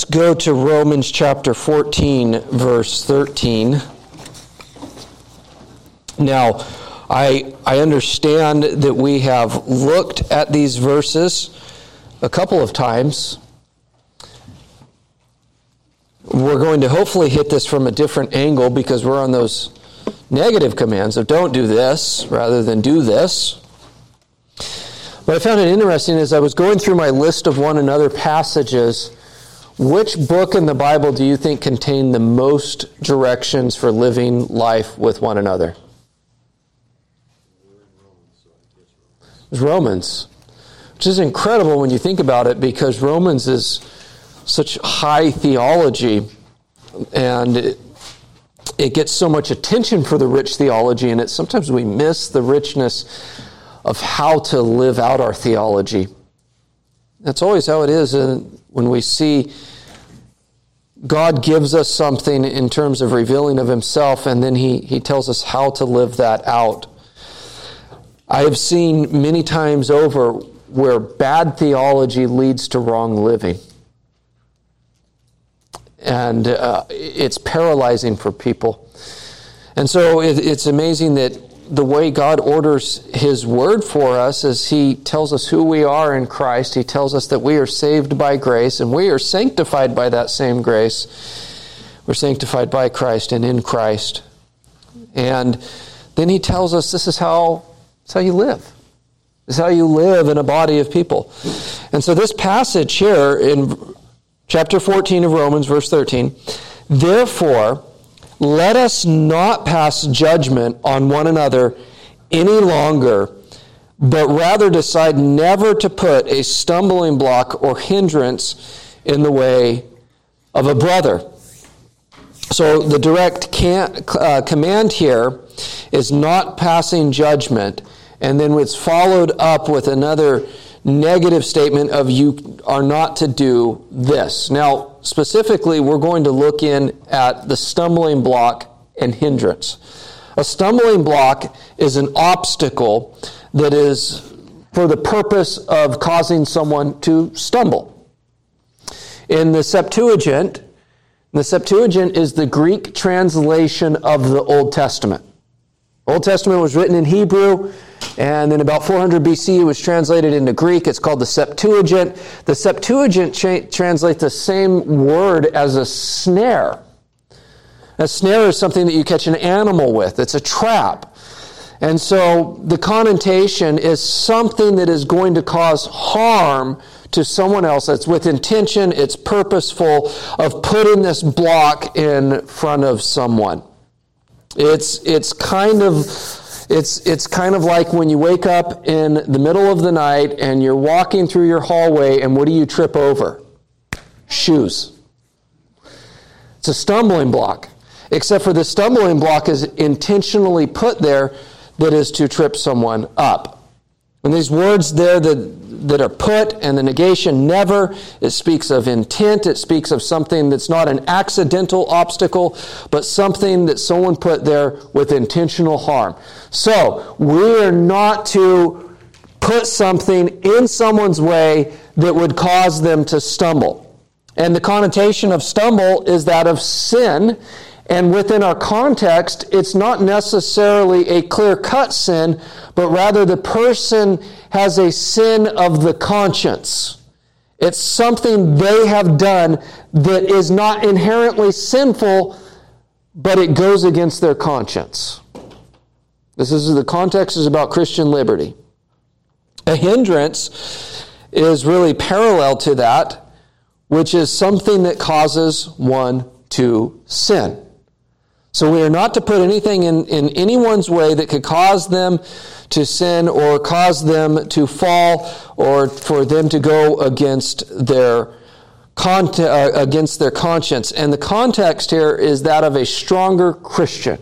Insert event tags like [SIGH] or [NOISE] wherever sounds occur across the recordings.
Let's go to Romans chapter 14, verse 13. Now, I, I understand that we have looked at these verses a couple of times. We're going to hopefully hit this from a different angle because we're on those negative commands of don't do this rather than do this. But I found it interesting as I was going through my list of one another passages which book in the Bible do you think contain the most directions for living life with one another? It's Romans, which is incredible when you think about it because Romans is such high theology and it, it gets so much attention for the rich theology and it sometimes we miss the richness of how to live out our theology. That's always how it is when we see God gives us something in terms of revealing of Himself, and then He, he tells us how to live that out. I have seen many times over where bad theology leads to wrong living. And uh, it's paralyzing for people. And so it, it's amazing that the way God orders His Word for us is He tells us who we are in Christ. He tells us that we are saved by grace and we are sanctified by that same grace. We're sanctified by Christ and in Christ. And then He tells us this is how, this is how you live. This is how you live in a body of people. And so this passage here in chapter 14 of Romans, verse 13, therefore, let us not pass judgment on one another any longer, but rather decide never to put a stumbling block or hindrance in the way of a brother. So the direct can, uh, command here is not passing judgment, and then it's followed up with another negative statement of you are not to do this. Now, specifically, we're going to look in at the stumbling block and hindrance. A stumbling block is an obstacle that is for the purpose of causing someone to stumble. In the Septuagint, the Septuagint is the Greek translation of the Old Testament. Old Testament was written in Hebrew. And in about 400 BC, it was translated into Greek. It's called the Septuagint. The Septuagint cha- translates the same word as a snare. A snare is something that you catch an animal with, it's a trap. And so the connotation is something that is going to cause harm to someone else. It's with intention, it's purposeful of putting this block in front of someone. It's, it's kind of it's, it's kind of like when you wake up in the middle of the night and you're walking through your hallway, and what do you trip over? Shoes. It's a stumbling block. Except for the stumbling block is intentionally put there that is to trip someone up. And these words there that that are put and the negation never. It speaks of intent. It speaks of something that's not an accidental obstacle, but something that someone put there with intentional harm. So, we are not to put something in someone's way that would cause them to stumble. And the connotation of stumble is that of sin. And within our context, it's not necessarily a clear cut sin, but rather the person has a sin of the conscience. It's something they have done that is not inherently sinful, but it goes against their conscience. This is the context is about Christian liberty. A hindrance is really parallel to that, which is something that causes one to sin. So we are not to put anything in, in anyone's way that could cause them to sin or cause them to fall or for them to go against their uh, against their conscience. And the context here is that of a stronger Christian.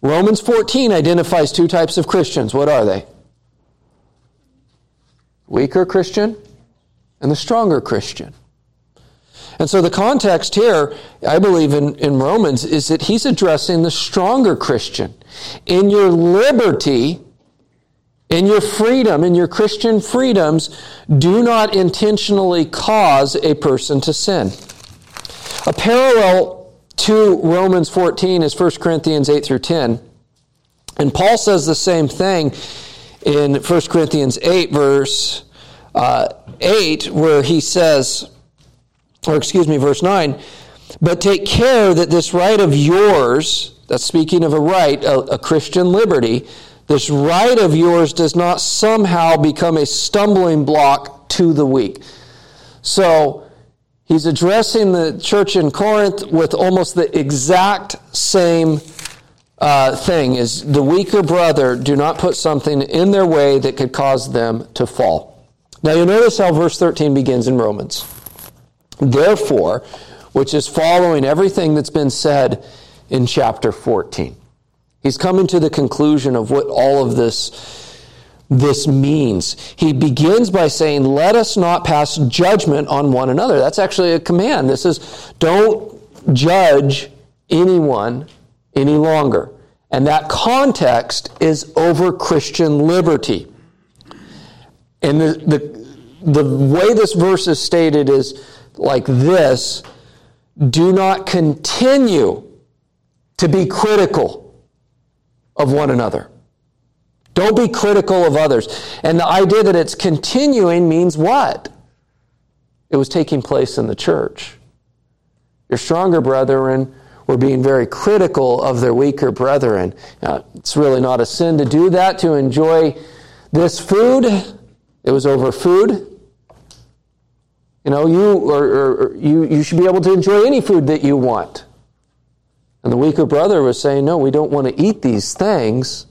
Romans 14 identifies two types of Christians. What are they? Weaker Christian and the stronger Christian. And so the context here, I believe in, in Romans, is that he's addressing the stronger Christian. In your liberty, in your freedom, in your Christian freedoms, do not intentionally cause a person to sin. A parallel to Romans 14 is 1 Corinthians 8 through 10. And Paul says the same thing in 1 Corinthians 8, verse uh, 8, where he says, or excuse me, verse 9, but take care that this right of yours, that's speaking of a right, a, a Christian liberty, this right of yours does not somehow become a stumbling block to the weak. So, he's addressing the church in Corinth with almost the exact same uh, thing is the weaker brother do not put something in their way that could cause them to fall. Now you notice how verse 13 begins in Romans. Therefore, which is following everything that's been said in chapter 14. He's coming to the conclusion of what all of this this means. He begins by saying, Let us not pass judgment on one another. That's actually a command. This is, don't judge anyone any longer. And that context is over Christian liberty. And the, the, the way this verse is stated is like this do not continue to be critical of one another. Don't be critical of others. And the idea that it's continuing means what? It was taking place in the church. Your stronger brethren were being very critical of their weaker brethren. Now, it's really not a sin to do that, to enjoy this food. It was over food. You know, you, or, or, you, you should be able to enjoy any food that you want. And the weaker brother was saying, No, we don't want to eat these things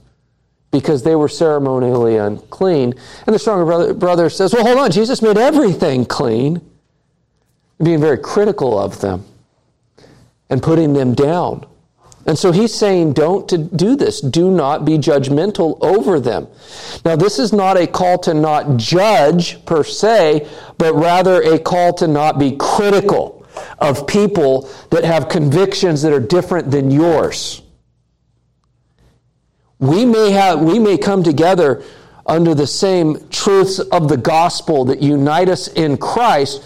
because they were ceremonially unclean. And the stronger brother, brother says, Well, hold on, Jesus made everything clean, being very critical of them and putting them down. And so he's saying, don't to do this. Do not be judgmental over them. Now, this is not a call to not judge per se, but rather a call to not be critical of people that have convictions that are different than yours. We may have, we may come together under the same truths of the gospel that unite us in Christ,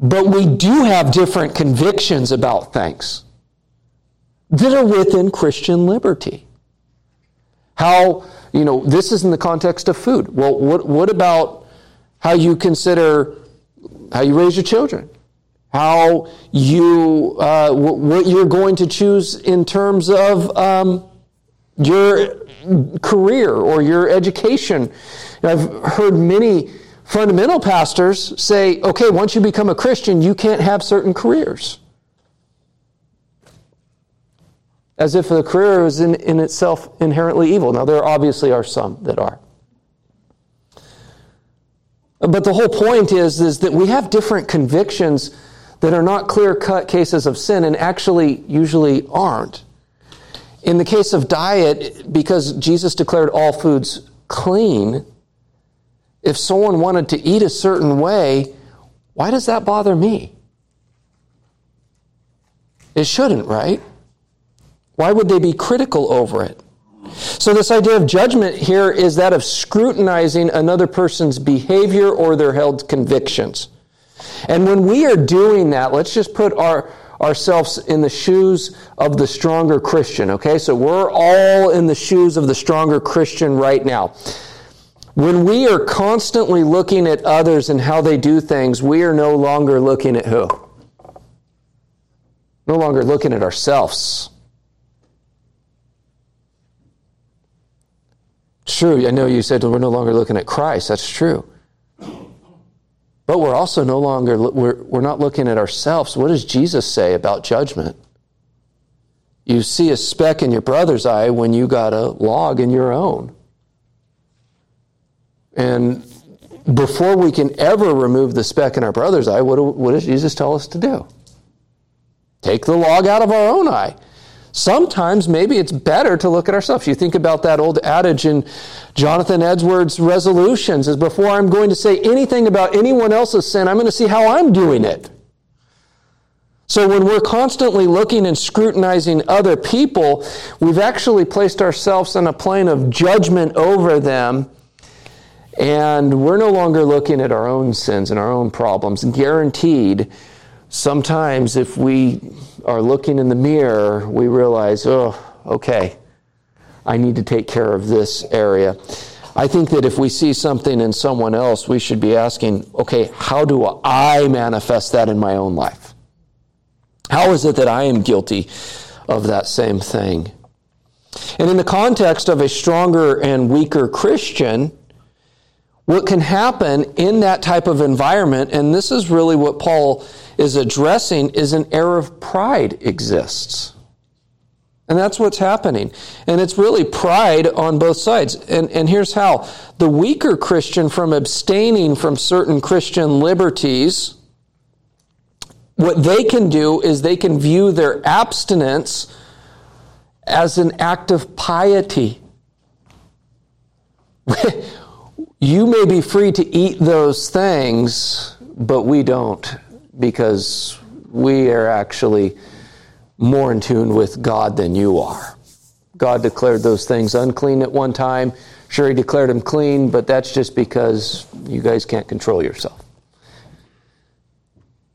but we do have different convictions about things that are within Christian liberty. How, you know, this is in the context of food. Well, what, what about how you consider how you raise your children? How you, uh, what you're going to choose in terms of um, your career or your education. I've heard many fundamental pastors say, okay, once you become a Christian, you can't have certain careers. As if the career is in, in itself inherently evil. Now, there obviously are some that are. But the whole point is, is that we have different convictions that are not clear cut cases of sin and actually usually aren't. In the case of diet, because Jesus declared all foods clean, if someone wanted to eat a certain way, why does that bother me? It shouldn't, right? Why would they be critical over it? So, this idea of judgment here is that of scrutinizing another person's behavior or their held convictions. And when we are doing that, let's just put our, ourselves in the shoes of the stronger Christian, okay? So, we're all in the shoes of the stronger Christian right now. When we are constantly looking at others and how they do things, we are no longer looking at who? No longer looking at ourselves. True, I know you said we're no longer looking at Christ. That's true. But we're also no longer, we're, we're not looking at ourselves. What does Jesus say about judgment? You see a speck in your brother's eye when you got a log in your own. And before we can ever remove the speck in our brother's eye, what, do, what does Jesus tell us to do? Take the log out of our own eye. Sometimes maybe it's better to look at ourselves. You think about that old adage in Jonathan Edwards' resolutions is before I'm going to say anything about anyone else's sin, I'm going to see how I'm doing it. So when we're constantly looking and scrutinizing other people, we've actually placed ourselves in a plane of judgment over them. And we're no longer looking at our own sins and our own problems. Guaranteed, sometimes if we are looking in the mirror, we realize, oh, okay, I need to take care of this area. I think that if we see something in someone else, we should be asking, okay, how do I manifest that in my own life? How is it that I am guilty of that same thing? And in the context of a stronger and weaker Christian, what can happen in that type of environment, and this is really what Paul is addressing, is an air of pride exists. And that's what's happening. And it's really pride on both sides. And, and here's how the weaker Christian, from abstaining from certain Christian liberties, what they can do is they can view their abstinence as an act of piety. [LAUGHS] you may be free to eat those things, but we don't because we are actually more in tune with God than you are. God declared those things unclean at one time. Sure, He declared them clean, but that's just because you guys can't control yourself.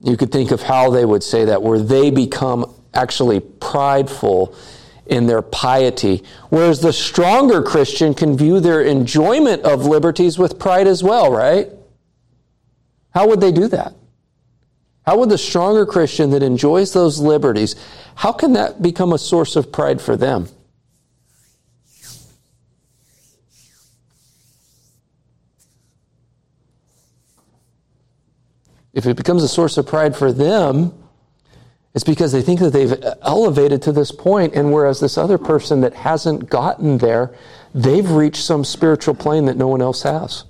You could think of how they would say that, where they become actually prideful in their piety, whereas the stronger Christian can view their enjoyment of liberties with pride as well, right? How would they do that? How would the stronger Christian that enjoys those liberties, how can that become a source of pride for them? if it becomes a source of pride for them, it's because they think that they've elevated to this point, and whereas this other person that hasn't gotten there, they've reached some spiritual plane that no one else has.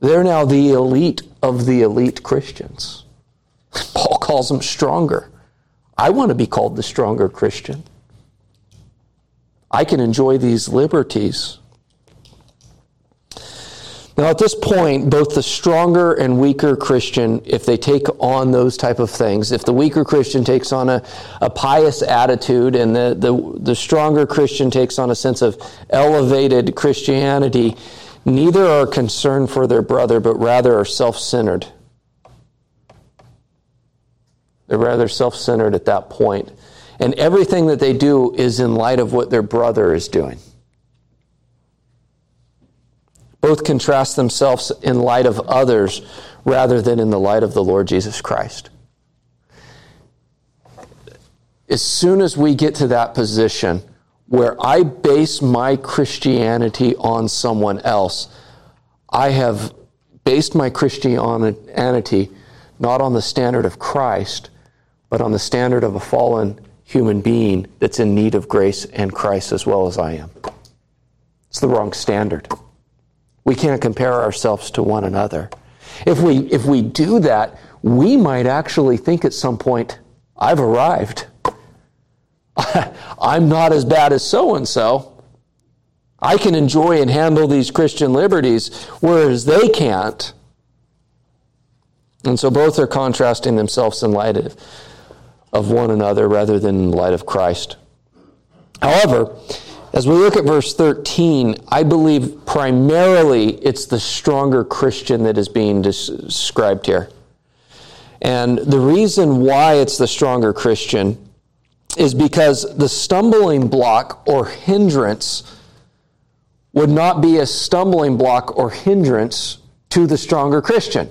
They're now the elite of the elite Christians. Paul calls them stronger. I want to be called the stronger Christian. I can enjoy these liberties. Now, at this point, both the stronger and weaker Christian, if they take on those type of things, if the weaker Christian takes on a, a pious attitude and the, the, the stronger Christian takes on a sense of elevated Christianity, neither are concerned for their brother, but rather are self centered. They're rather self centered at that point. And everything that they do is in light of what their brother is doing. Both contrast themselves in light of others rather than in the light of the Lord Jesus Christ. As soon as we get to that position where I base my Christianity on someone else, I have based my Christianity not on the standard of Christ, but on the standard of a fallen human being that's in need of grace and Christ as well as I am. It's the wrong standard. We can't compare ourselves to one another. If we, if we do that, we might actually think at some point, I've arrived. [LAUGHS] I'm not as bad as so and so. I can enjoy and handle these Christian liberties, whereas they can't. And so both are contrasting themselves in light of, of one another rather than in light of Christ. However, as we look at verse 13, I believe primarily it's the stronger Christian that is being described here. And the reason why it's the stronger Christian is because the stumbling block or hindrance would not be a stumbling block or hindrance to the stronger Christian.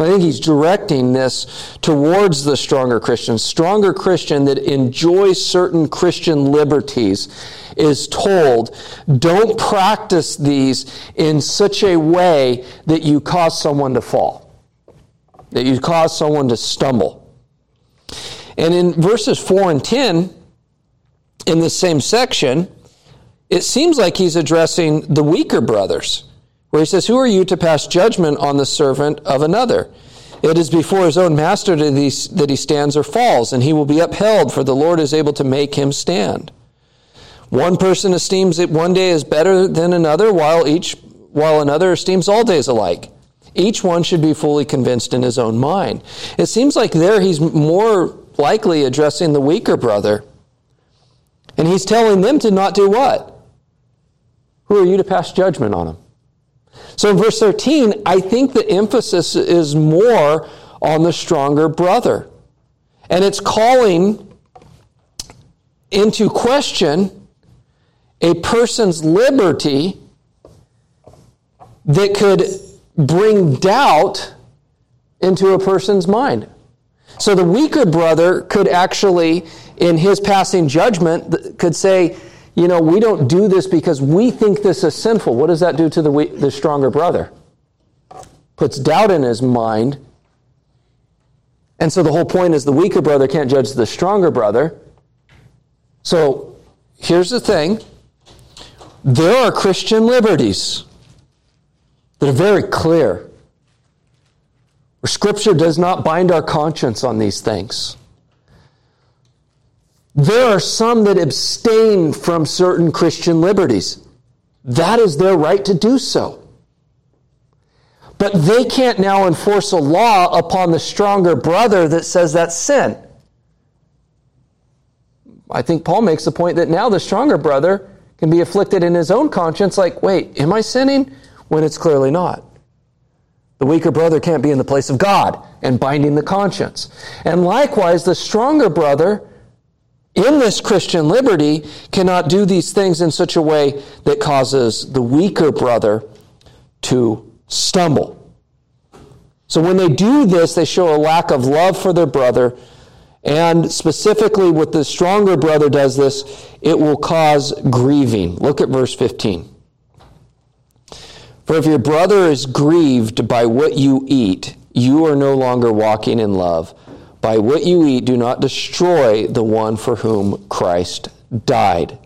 I think he's directing this towards the stronger Christian. Stronger Christian that enjoys certain Christian liberties is told, don't practice these in such a way that you cause someone to fall, that you cause someone to stumble. And in verses 4 and 10, in the same section, it seems like he's addressing the weaker brothers where he says, Who are you to pass judgment on the servant of another? It is before his own master that he stands or falls, and he will be upheld, for the Lord is able to make him stand. One person esteems it one day as better than another, while each while another esteems all days alike. Each one should be fully convinced in his own mind. It seems like there he's more likely addressing the weaker brother. And he's telling them to not do what? Who are you to pass judgment on him? So in verse 13, I think the emphasis is more on the stronger brother. And it's calling into question a person's liberty that could bring doubt into a person's mind. So the weaker brother could actually, in his passing judgment, could say, you know, we don't do this because we think this is sinful. What does that do to the, the stronger brother? Puts doubt in his mind. And so the whole point is the weaker brother can't judge the stronger brother. So here's the thing there are Christian liberties that are very clear. Where Scripture does not bind our conscience on these things. There are some that abstain from certain Christian liberties. That is their right to do so. But they can't now enforce a law upon the stronger brother that says that's sin. I think Paul makes the point that now the stronger brother can be afflicted in his own conscience, like, wait, am I sinning? When it's clearly not. The weaker brother can't be in the place of God and binding the conscience. And likewise, the stronger brother in this Christian liberty cannot do these things in such a way that causes the weaker brother to stumble. So when they do this, they show a lack of love for their brother and specifically, what the stronger brother does this, it will cause grieving. Look at verse 15. For if your brother is grieved by what you eat, you are no longer walking in love. By what you eat, do not destroy the one for whom Christ died.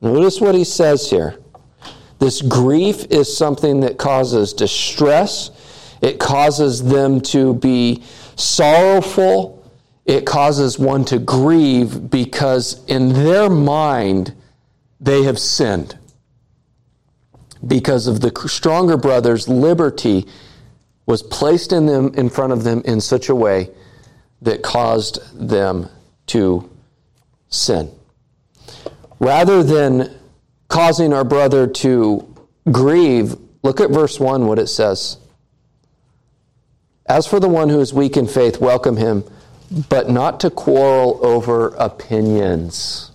Notice what he says here. This grief is something that causes distress. It causes them to be sorrowful, it causes one to grieve because in their mind they have sinned. Because of the stronger brother's liberty was placed in them in front of them in such a way that caused them to sin. Rather than causing our brother to grieve, look at verse 1 what it says. As for the one who is weak in faith, welcome him, but not to quarrel over opinions.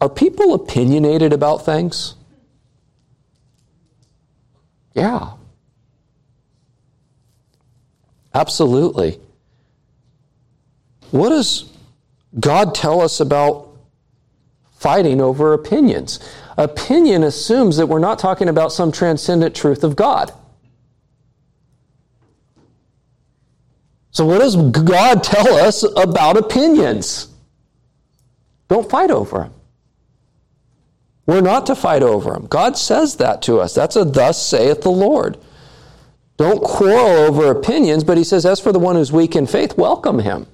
Are people opinionated about things? Yeah. Absolutely. What does God tell us about fighting over opinions? Opinion assumes that we're not talking about some transcendent truth of God. So, what does God tell us about opinions? Don't fight over them. We're not to fight over them. God says that to us. That's a thus saith the Lord. Don't quarrel over opinions, but he says, as for the one who's weak in faith, welcome him.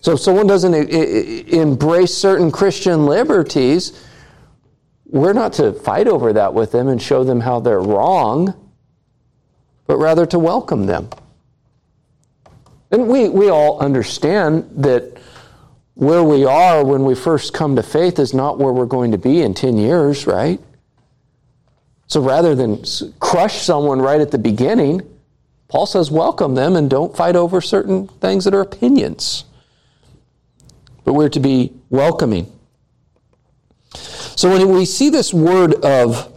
So if someone doesn't eh, eh, eh, embrace certain Christian liberties, we're not to fight over that with them and show them how they're wrong, but rather to welcome them. And we, we all understand that where we are when we first come to faith is not where we're going to be in 10 years, right? So rather than crush someone right at the beginning, Paul says welcome them and don't fight over certain things that are opinions. But we're to be welcoming. So when we see this word of,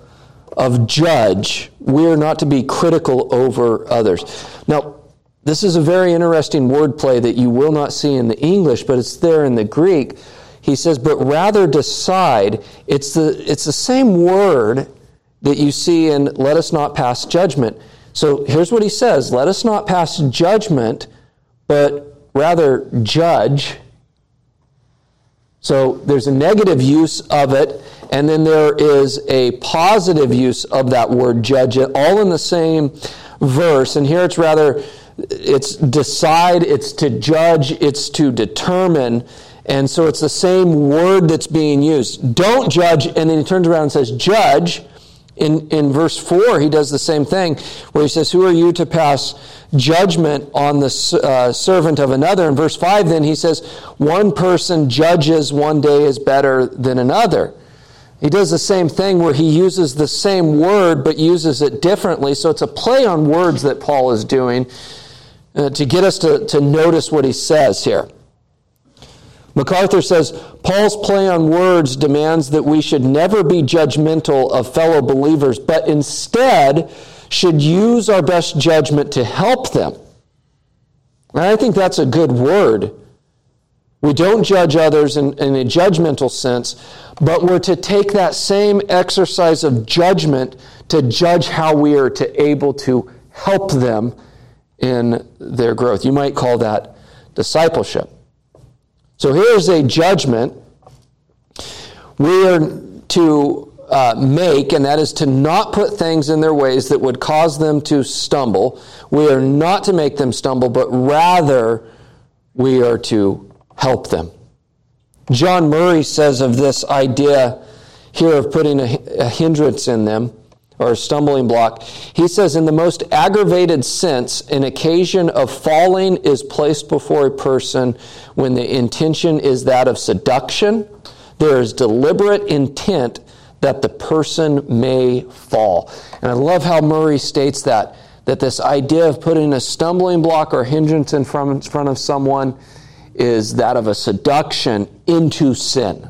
of judge, we're not to be critical over others. Now, this is a very interesting wordplay that you will not see in the English, but it's there in the Greek. He says, but rather decide. It's the, it's the same word that you see in let us not pass judgment. So here's what he says let us not pass judgment, but rather judge. So there's a negative use of it, and then there is a positive use of that word judge, it, all in the same verse. And here it's rather, it's decide, it's to judge, it's to determine. And so it's the same word that's being used. Don't judge, and then he turns around and says, judge. In, in verse 4, he does the same thing, where he says, Who are you to pass judgment on the uh, servant of another? In verse 5, then he says, One person judges one day is better than another. He does the same thing where he uses the same word but uses it differently. So it's a play on words that Paul is doing uh, to get us to, to notice what he says here. MacArthur says Paul's play on words demands that we should never be judgmental of fellow believers, but instead should use our best judgment to help them. And I think that's a good word. We don't judge others in, in a judgmental sense, but we're to take that same exercise of judgment to judge how we are to able to help them in their growth. You might call that discipleship. So here's a judgment we are to uh, make, and that is to not put things in their ways that would cause them to stumble. We are not to make them stumble, but rather we are to help them. John Murray says of this idea here of putting a, a hindrance in them or a stumbling block. He says, in the most aggravated sense, an occasion of falling is placed before a person when the intention is that of seduction. There is deliberate intent that the person may fall. And I love how Murray states that, that this idea of putting a stumbling block or hindrance in front of someone is that of a seduction into sin.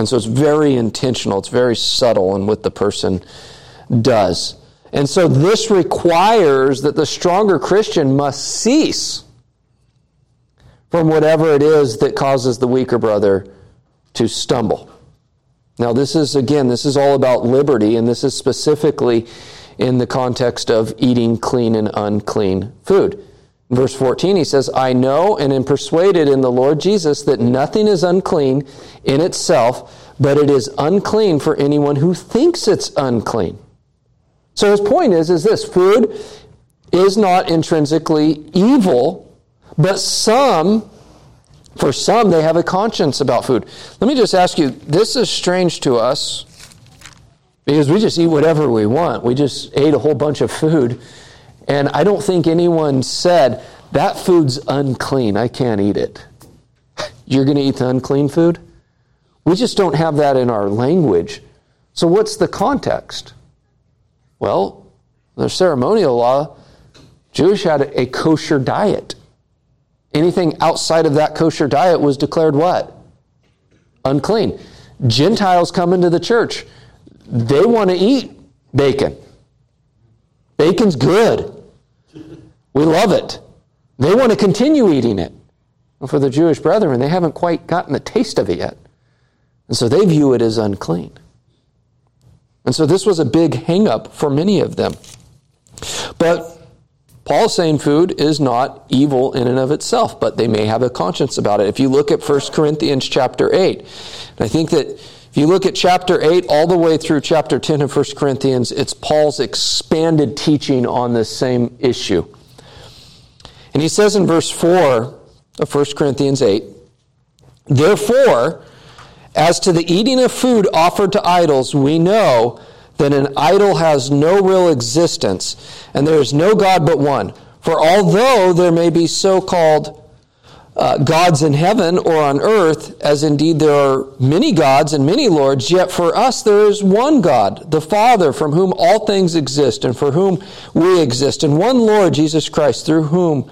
And so it's very intentional, it's very subtle in what the person does. And so this requires that the stronger Christian must cease from whatever it is that causes the weaker brother to stumble. Now, this is, again, this is all about liberty, and this is specifically in the context of eating clean and unclean food. Verse 14, he says, I know and am persuaded in the Lord Jesus that nothing is unclean in itself, but it is unclean for anyone who thinks it's unclean. So his point is, is this food is not intrinsically evil, but some, for some, they have a conscience about food. Let me just ask you this is strange to us because we just eat whatever we want. We just ate a whole bunch of food and I don't think anyone said, that food's unclean. I can't eat it. You're going to eat the unclean food? We just don't have that in our language. So, what's the context? Well, the ceremonial law, Jewish had a kosher diet. Anything outside of that kosher diet was declared what? Unclean. Gentiles come into the church. They want to eat bacon. Bacon's good. We love it. They want to continue eating it. for the Jewish brethren, they haven't quite gotten the taste of it yet. And so they view it as unclean. And so this was a big hangup for many of them. But Paul's saying food is not evil in and of itself, but they may have a conscience about it. If you look at 1 Corinthians chapter 8, I think that if you look at chapter 8 all the way through chapter 10 of 1 Corinthians, it's Paul's expanded teaching on this same issue. And he says in verse 4 of 1 Corinthians 8, Therefore, as to the eating of food offered to idols, we know that an idol has no real existence, and there is no God but one. For although there may be so called uh, gods in heaven or on earth, as indeed there are many gods and many lords, yet for us there is one God, the Father, from whom all things exist and for whom we exist, and one Lord, Jesus Christ, through whom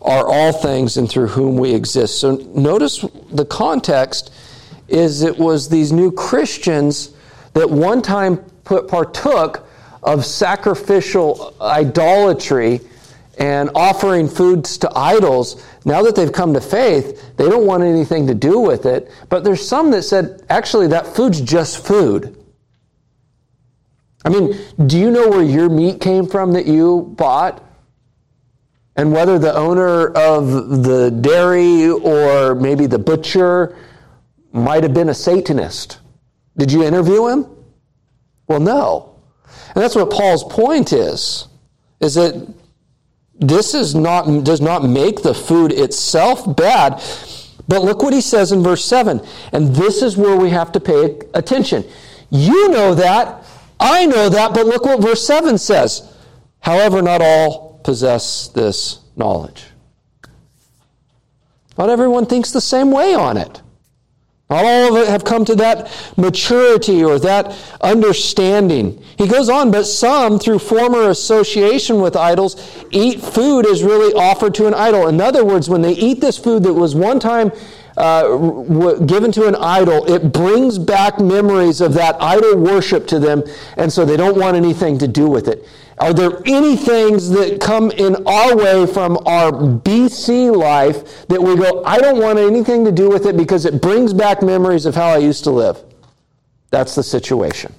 are all things and through whom we exist. So notice the context is it was these new Christians that one time put, partook of sacrificial idolatry and offering foods to idols, now that they've come to faith, they don't want anything to do with it. But there's some that said, actually, that food's just food. I mean, do you know where your meat came from that you bought? And whether the owner of the dairy or maybe the butcher might have been a Satanist. Did you interview him? Well, no. And that's what Paul's point is, is that this is not, does not make the food itself bad, But look what he says in verse 7. And this is where we have to pay attention. You know that. I know that. But look what verse 7 says. However, not all possess this knowledge. Not everyone thinks the same way on it. Not all of it have come to that maturity or that understanding. He goes on, but some, through former association with idols, eat food as really offered to an idol. In other words, when they eat this food that was one time uh, given to an idol, it brings back memories of that idol worship to them, and so they don't want anything to do with it. Are there any things that come in our way from our BC life that we go, I don't want anything to do with it because it brings back memories of how I used to live? That's the situation.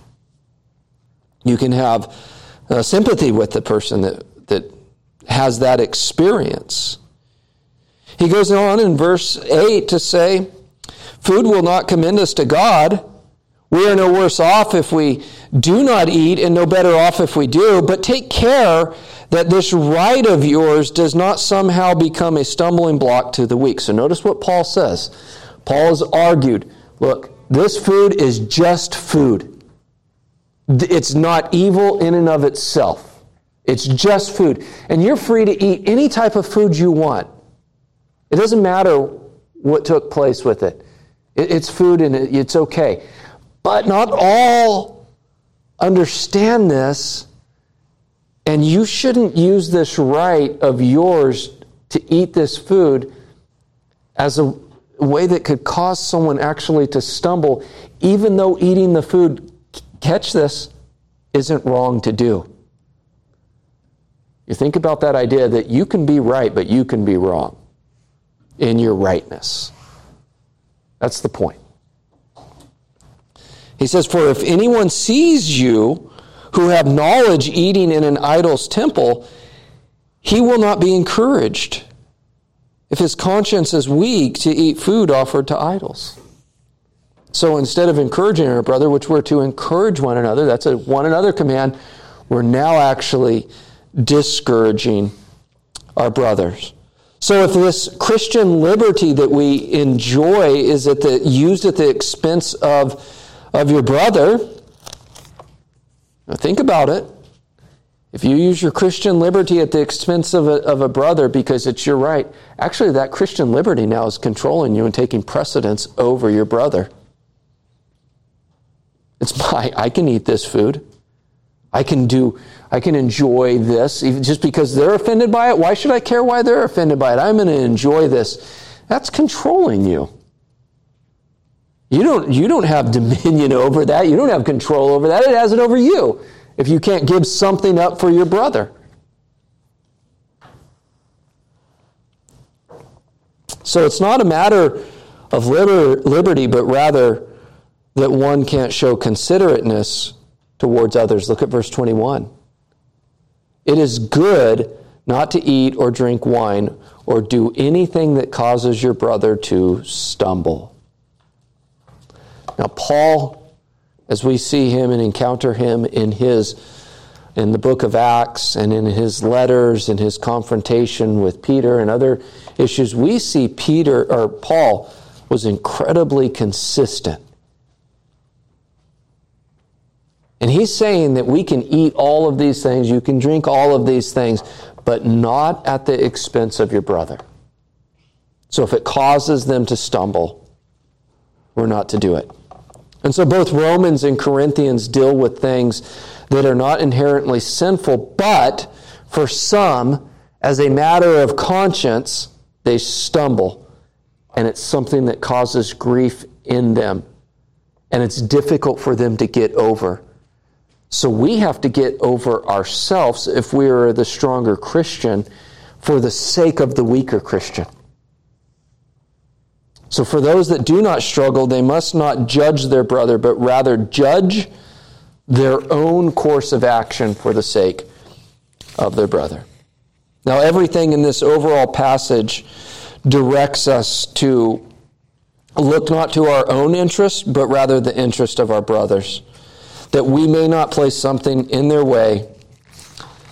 You can have uh, sympathy with the person that, that has that experience. He goes on in verse 8 to say, Food will not commend us to God. We are no worse off if we do not eat, and no better off if we do. But take care that this right of yours does not somehow become a stumbling block to the weak. So notice what Paul says. Paul has argued look, this food is just food, it's not evil in and of itself. It's just food. And you're free to eat any type of food you want. It doesn't matter what took place with it. It's food and it's okay. But not all understand this, and you shouldn't use this right of yours to eat this food as a way that could cause someone actually to stumble, even though eating the food, catch this, isn't wrong to do. You think about that idea that you can be right, but you can be wrong in your rightness. That's the point. He says, For if anyone sees you who have knowledge eating in an idol's temple, he will not be encouraged if his conscience is weak to eat food offered to idols. So instead of encouraging our brother, which we're to encourage one another, that's a one another command, we're now actually discouraging our brothers. So if this Christian liberty that we enjoy is at the, used at the expense of of your brother, think about it. If you use your Christian liberty at the expense of a, of a brother because it's your right, actually, that Christian liberty now is controlling you and taking precedence over your brother. It's my, I can eat this food. I can do, I can enjoy this. Even just because they're offended by it, why should I care why they're offended by it? I'm going to enjoy this. That's controlling you. You don't, you don't have dominion [LAUGHS] over that. You don't have control over that. It has it over you if you can't give something up for your brother. So it's not a matter of liberty, but rather that one can't show considerateness towards others. Look at verse 21. It is good not to eat or drink wine or do anything that causes your brother to stumble. Now, Paul, as we see him and encounter him in his in the book of Acts and in his letters and his confrontation with Peter and other issues, we see Peter or Paul was incredibly consistent. And he's saying that we can eat all of these things, you can drink all of these things, but not at the expense of your brother. So if it causes them to stumble, we're not to do it. And so both Romans and Corinthians deal with things that are not inherently sinful, but for some, as a matter of conscience, they stumble. And it's something that causes grief in them. And it's difficult for them to get over. So we have to get over ourselves if we are the stronger Christian for the sake of the weaker Christian. So, for those that do not struggle, they must not judge their brother, but rather judge their own course of action for the sake of their brother. Now, everything in this overall passage directs us to look not to our own interest, but rather the interest of our brothers, that we may not place something in their way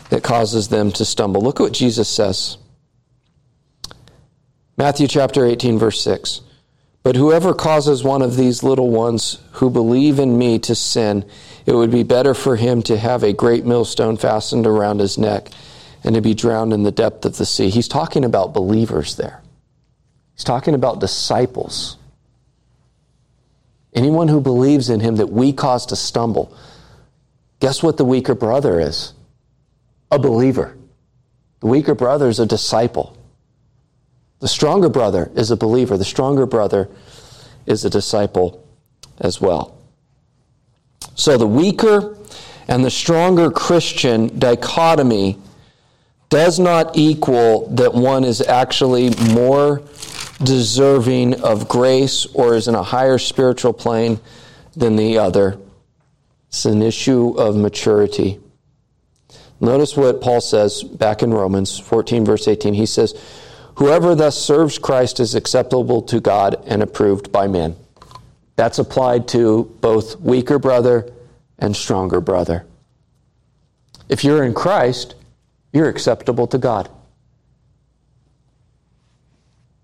that causes them to stumble. Look at what Jesus says. Matthew chapter 18, verse 6. But whoever causes one of these little ones who believe in me to sin, it would be better for him to have a great millstone fastened around his neck and to be drowned in the depth of the sea. He's talking about believers there. He's talking about disciples. Anyone who believes in him that we cause to stumble. Guess what the weaker brother is? A believer. The weaker brother is a disciple. The stronger brother is a believer. The stronger brother is a disciple as well. So the weaker and the stronger Christian dichotomy does not equal that one is actually more deserving of grace or is in a higher spiritual plane than the other. It's an issue of maturity. Notice what Paul says back in Romans 14, verse 18. He says, Whoever thus serves Christ is acceptable to God and approved by men. That's applied to both weaker brother and stronger brother. If you're in Christ, you're acceptable to God.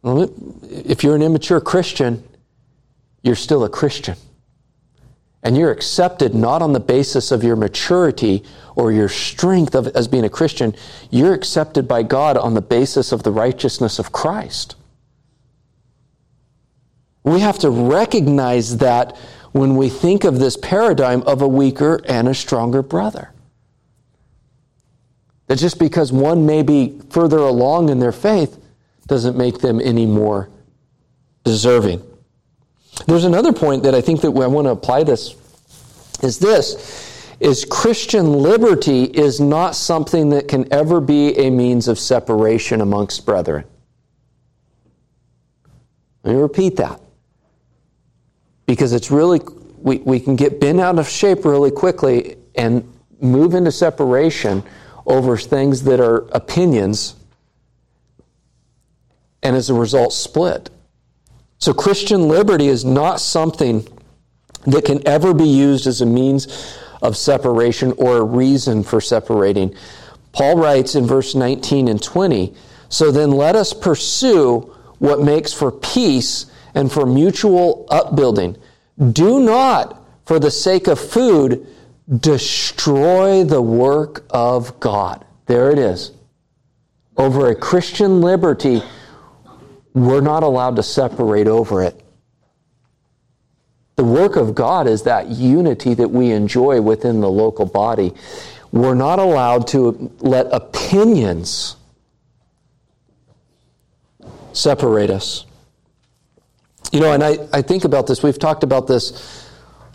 If you're an immature Christian, you're still a Christian. And you're accepted not on the basis of your maturity or your strength of, as being a Christian. You're accepted by God on the basis of the righteousness of Christ. We have to recognize that when we think of this paradigm of a weaker and a stronger brother. That just because one may be further along in their faith doesn't make them any more deserving. There's another point that I think that I want to apply this is this is Christian liberty is not something that can ever be a means of separation amongst brethren. Let me repeat that. Because it's really, we, we can get bent out of shape really quickly and move into separation over things that are opinions and as a result split. So Christian liberty is not something that can ever be used as a means of separation or a reason for separating. Paul writes in verse 19 and 20 So then let us pursue what makes for peace and for mutual upbuilding. Do not, for the sake of food, destroy the work of God. There it is. Over a Christian liberty, we're not allowed to separate over it. The work of God is that unity that we enjoy within the local body. We're not allowed to let opinions separate us. You know, and I, I think about this, we've talked about this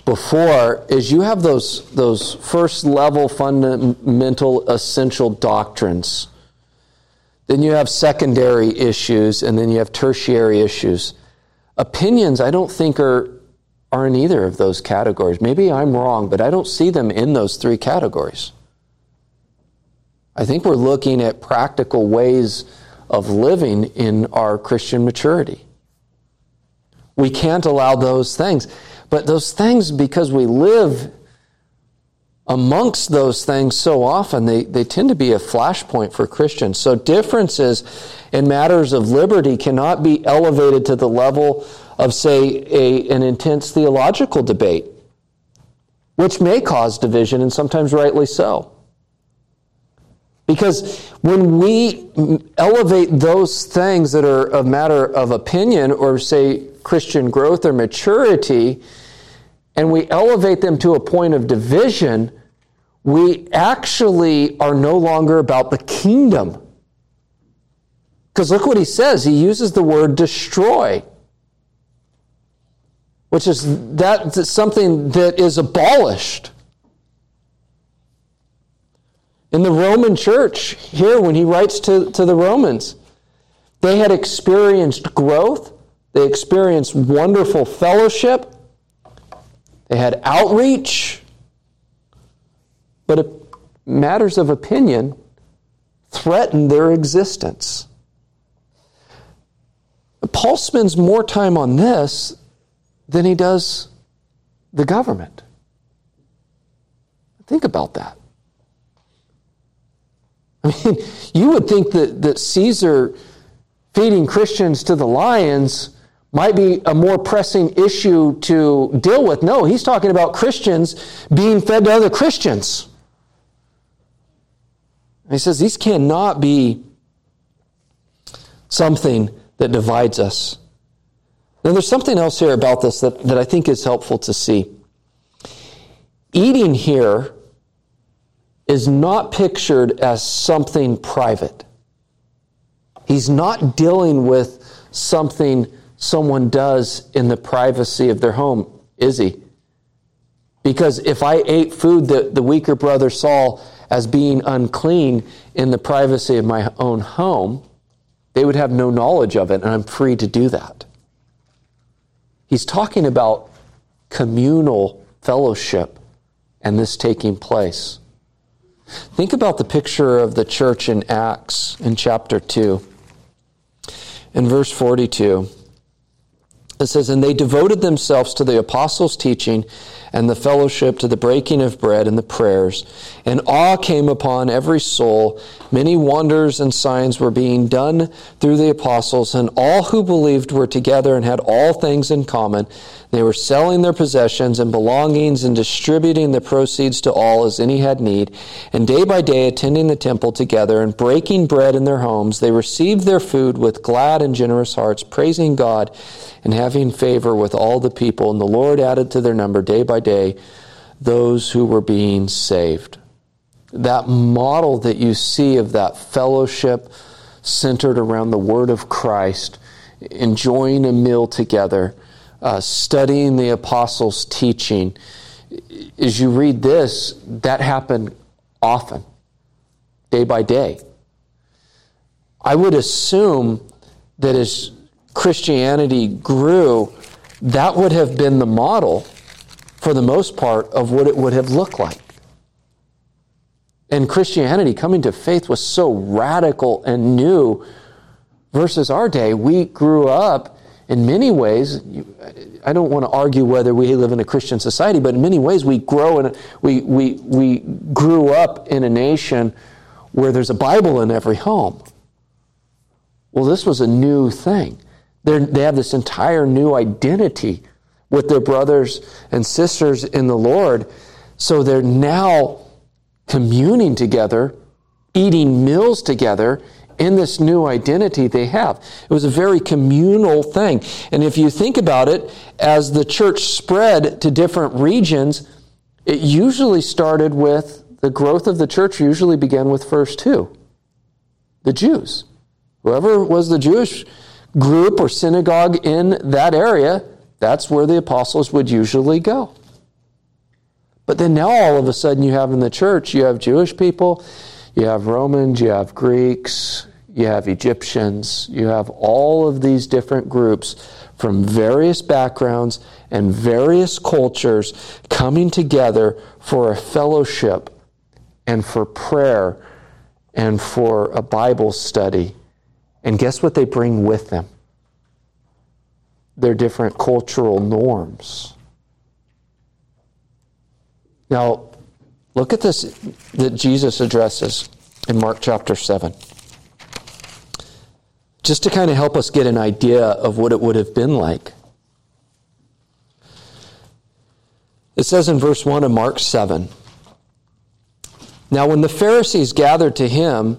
before, is you have those, those first level fundamental essential doctrines then you have secondary issues, and then you have tertiary issues. Opinions, I don't think, are, are in either of those categories. Maybe I'm wrong, but I don't see them in those three categories. I think we're looking at practical ways of living in our Christian maturity. We can't allow those things. But those things, because we live amongst those things so often, they, they tend to be a flashpoint for Christians. So differences in matters of liberty cannot be elevated to the level of, say, a, an intense theological debate, which may cause division, and sometimes rightly so. Because when we elevate those things that are a matter of opinion or, say, Christian growth or maturity, and we elevate them to a point of division, we actually are no longer about the kingdom. Because look what he says. He uses the word destroy, which is that something that is abolished. In the Roman church, here, when he writes to, to the Romans, they had experienced growth, they experienced wonderful fellowship, they had outreach, but matters of opinion threatened their existence. Paul spends more time on this than he does the government. Think about that. I mean, [LAUGHS] you would think that, that Caesar feeding Christians to the lions might be a more pressing issue to deal with. No, he's talking about Christians being fed to other Christians. He says these cannot be something that divides us. Now, there's something else here about this that, that I think is helpful to see. Eating here is not pictured as something private. He's not dealing with something someone does in the privacy of their home, is he? Because if I ate food that the weaker brother saw as being unclean in the privacy of my own home, they would have no knowledge of it, and I'm free to do that. He's talking about communal fellowship and this taking place. Think about the picture of the church in Acts in chapter 2. In verse 42, it says, And they devoted themselves to the apostles' teaching and the fellowship, to the breaking of bread and the prayers. And awe came upon every soul. Many wonders and signs were being done through the apostles, and all who believed were together and had all things in common. They were selling their possessions and belongings and distributing the proceeds to all as any had need. And day by day, attending the temple together and breaking bread in their homes, they received their food with glad and generous hearts, praising God and having favor with all the people. And the Lord added to their number day by day those who were being saved. That model that you see of that fellowship centered around the Word of Christ, enjoying a meal together uh, studying the apostles' teaching, as you read this, that happened often, day by day. I would assume that as Christianity grew, that would have been the model, for the most part, of what it would have looked like. And Christianity coming to faith was so radical and new versus our day. We grew up in many ways, I don't want to argue whether we live in a Christian society, but in many ways we grow and we, we, we grew up in a nation where there's a Bible in every home. Well, this was a new thing. They're, they have this entire new identity with their brothers and sisters in the Lord. So they're now communing together, eating meals together, in this new identity they have. It was a very communal thing. And if you think about it, as the church spread to different regions, it usually started with the growth of the church, usually began with first who? The Jews. Whoever was the Jewish group or synagogue in that area, that's where the apostles would usually go. But then now all of a sudden you have in the church, you have Jewish people, you have Romans, you have Greeks, you have Egyptians, you have all of these different groups from various backgrounds and various cultures coming together for a fellowship and for prayer and for a Bible study. And guess what they bring with them? Their different cultural norms. Now, look at this that Jesus addresses in Mark chapter 7 just to kind of help us get an idea of what it would have been like. It says in verse 1 of Mark 7 Now, when the Pharisees gathered to him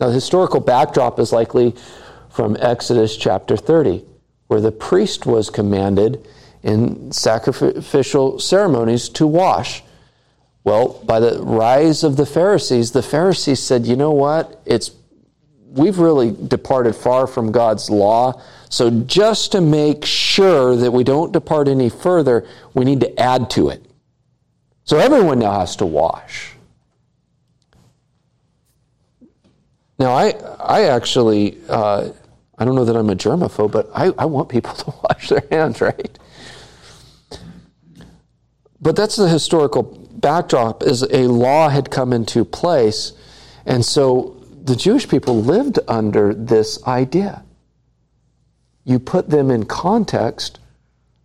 Now, the historical backdrop is likely from Exodus chapter 30, where the priest was commanded in sacrificial ceremonies to wash. Well, by the rise of the Pharisees, the Pharisees said, you know what? It's we've really departed far from God's law. So, just to make sure that we don't depart any further, we need to add to it. So, everyone now has to wash. Now, I, I actually, uh, I don't know that I'm a germaphobe, but I, I want people [LAUGHS] to wash their hands, right? But that's the historical backdrop is a law had come into place. And so the Jewish people lived under this idea. You put them in context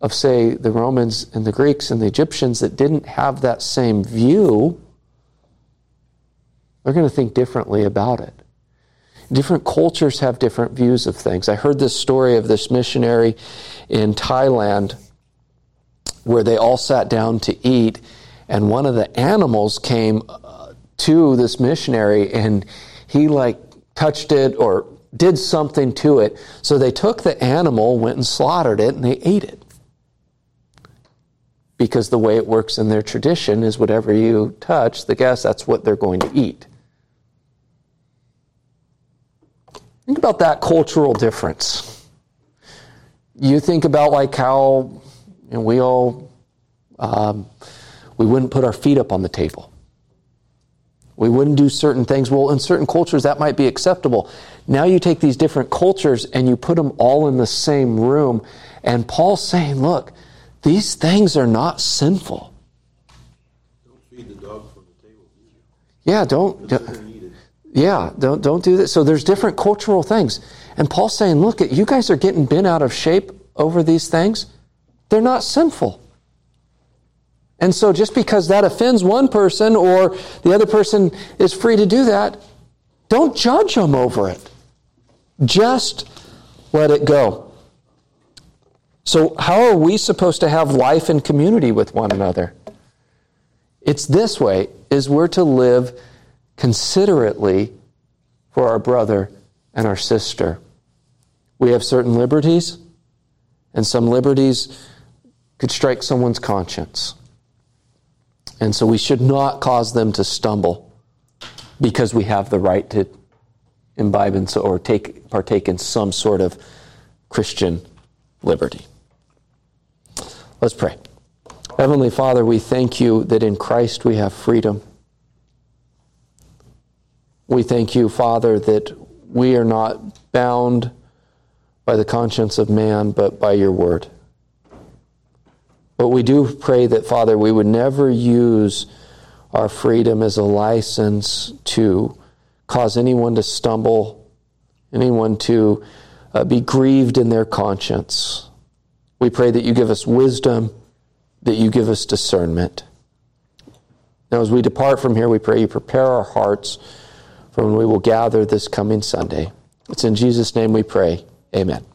of, say, the Romans and the Greeks and the Egyptians that didn't have that same view, they're going to think differently about it. Different cultures have different views of things. I heard this story of this missionary in Thailand where they all sat down to eat, and one of the animals came uh, to this missionary and he like touched it or did something to it. So they took the animal, went and slaughtered it, and they ate it. Because the way it works in their tradition is whatever you touch, the guest, that's what they're going to eat. Think about that cultural difference. You think about like how you know, we all um, we wouldn't put our feet up on the table. We wouldn't do certain things. Well, in certain cultures, that might be acceptable. Now you take these different cultures and you put them all in the same room. And Paul's saying, look, these things are not sinful. Don't feed the dog from the table. Yeah, don't. don't yeah, don't don't do that. So there's different cultural things, and Paul's saying, look, you guys are getting bent out of shape over these things. They're not sinful. And so just because that offends one person or the other person is free to do that, don't judge them over it. Just let it go. So, how are we supposed to have life and community with one another? It's this way is we're to live considerately for our brother and our sister. We have certain liberties, and some liberties could strike someone's conscience. And so we should not cause them to stumble because we have the right to imbibe in, or take, partake in some sort of Christian liberty. Let's pray. Heavenly Father, we thank you that in Christ we have freedom. We thank you, Father, that we are not bound by the conscience of man, but by your word. But we do pray that, Father, we would never use our freedom as a license to cause anyone to stumble, anyone to uh, be grieved in their conscience. We pray that you give us wisdom, that you give us discernment. Now, as we depart from here, we pray you prepare our hearts for when we will gather this coming Sunday. It's in Jesus' name we pray. Amen.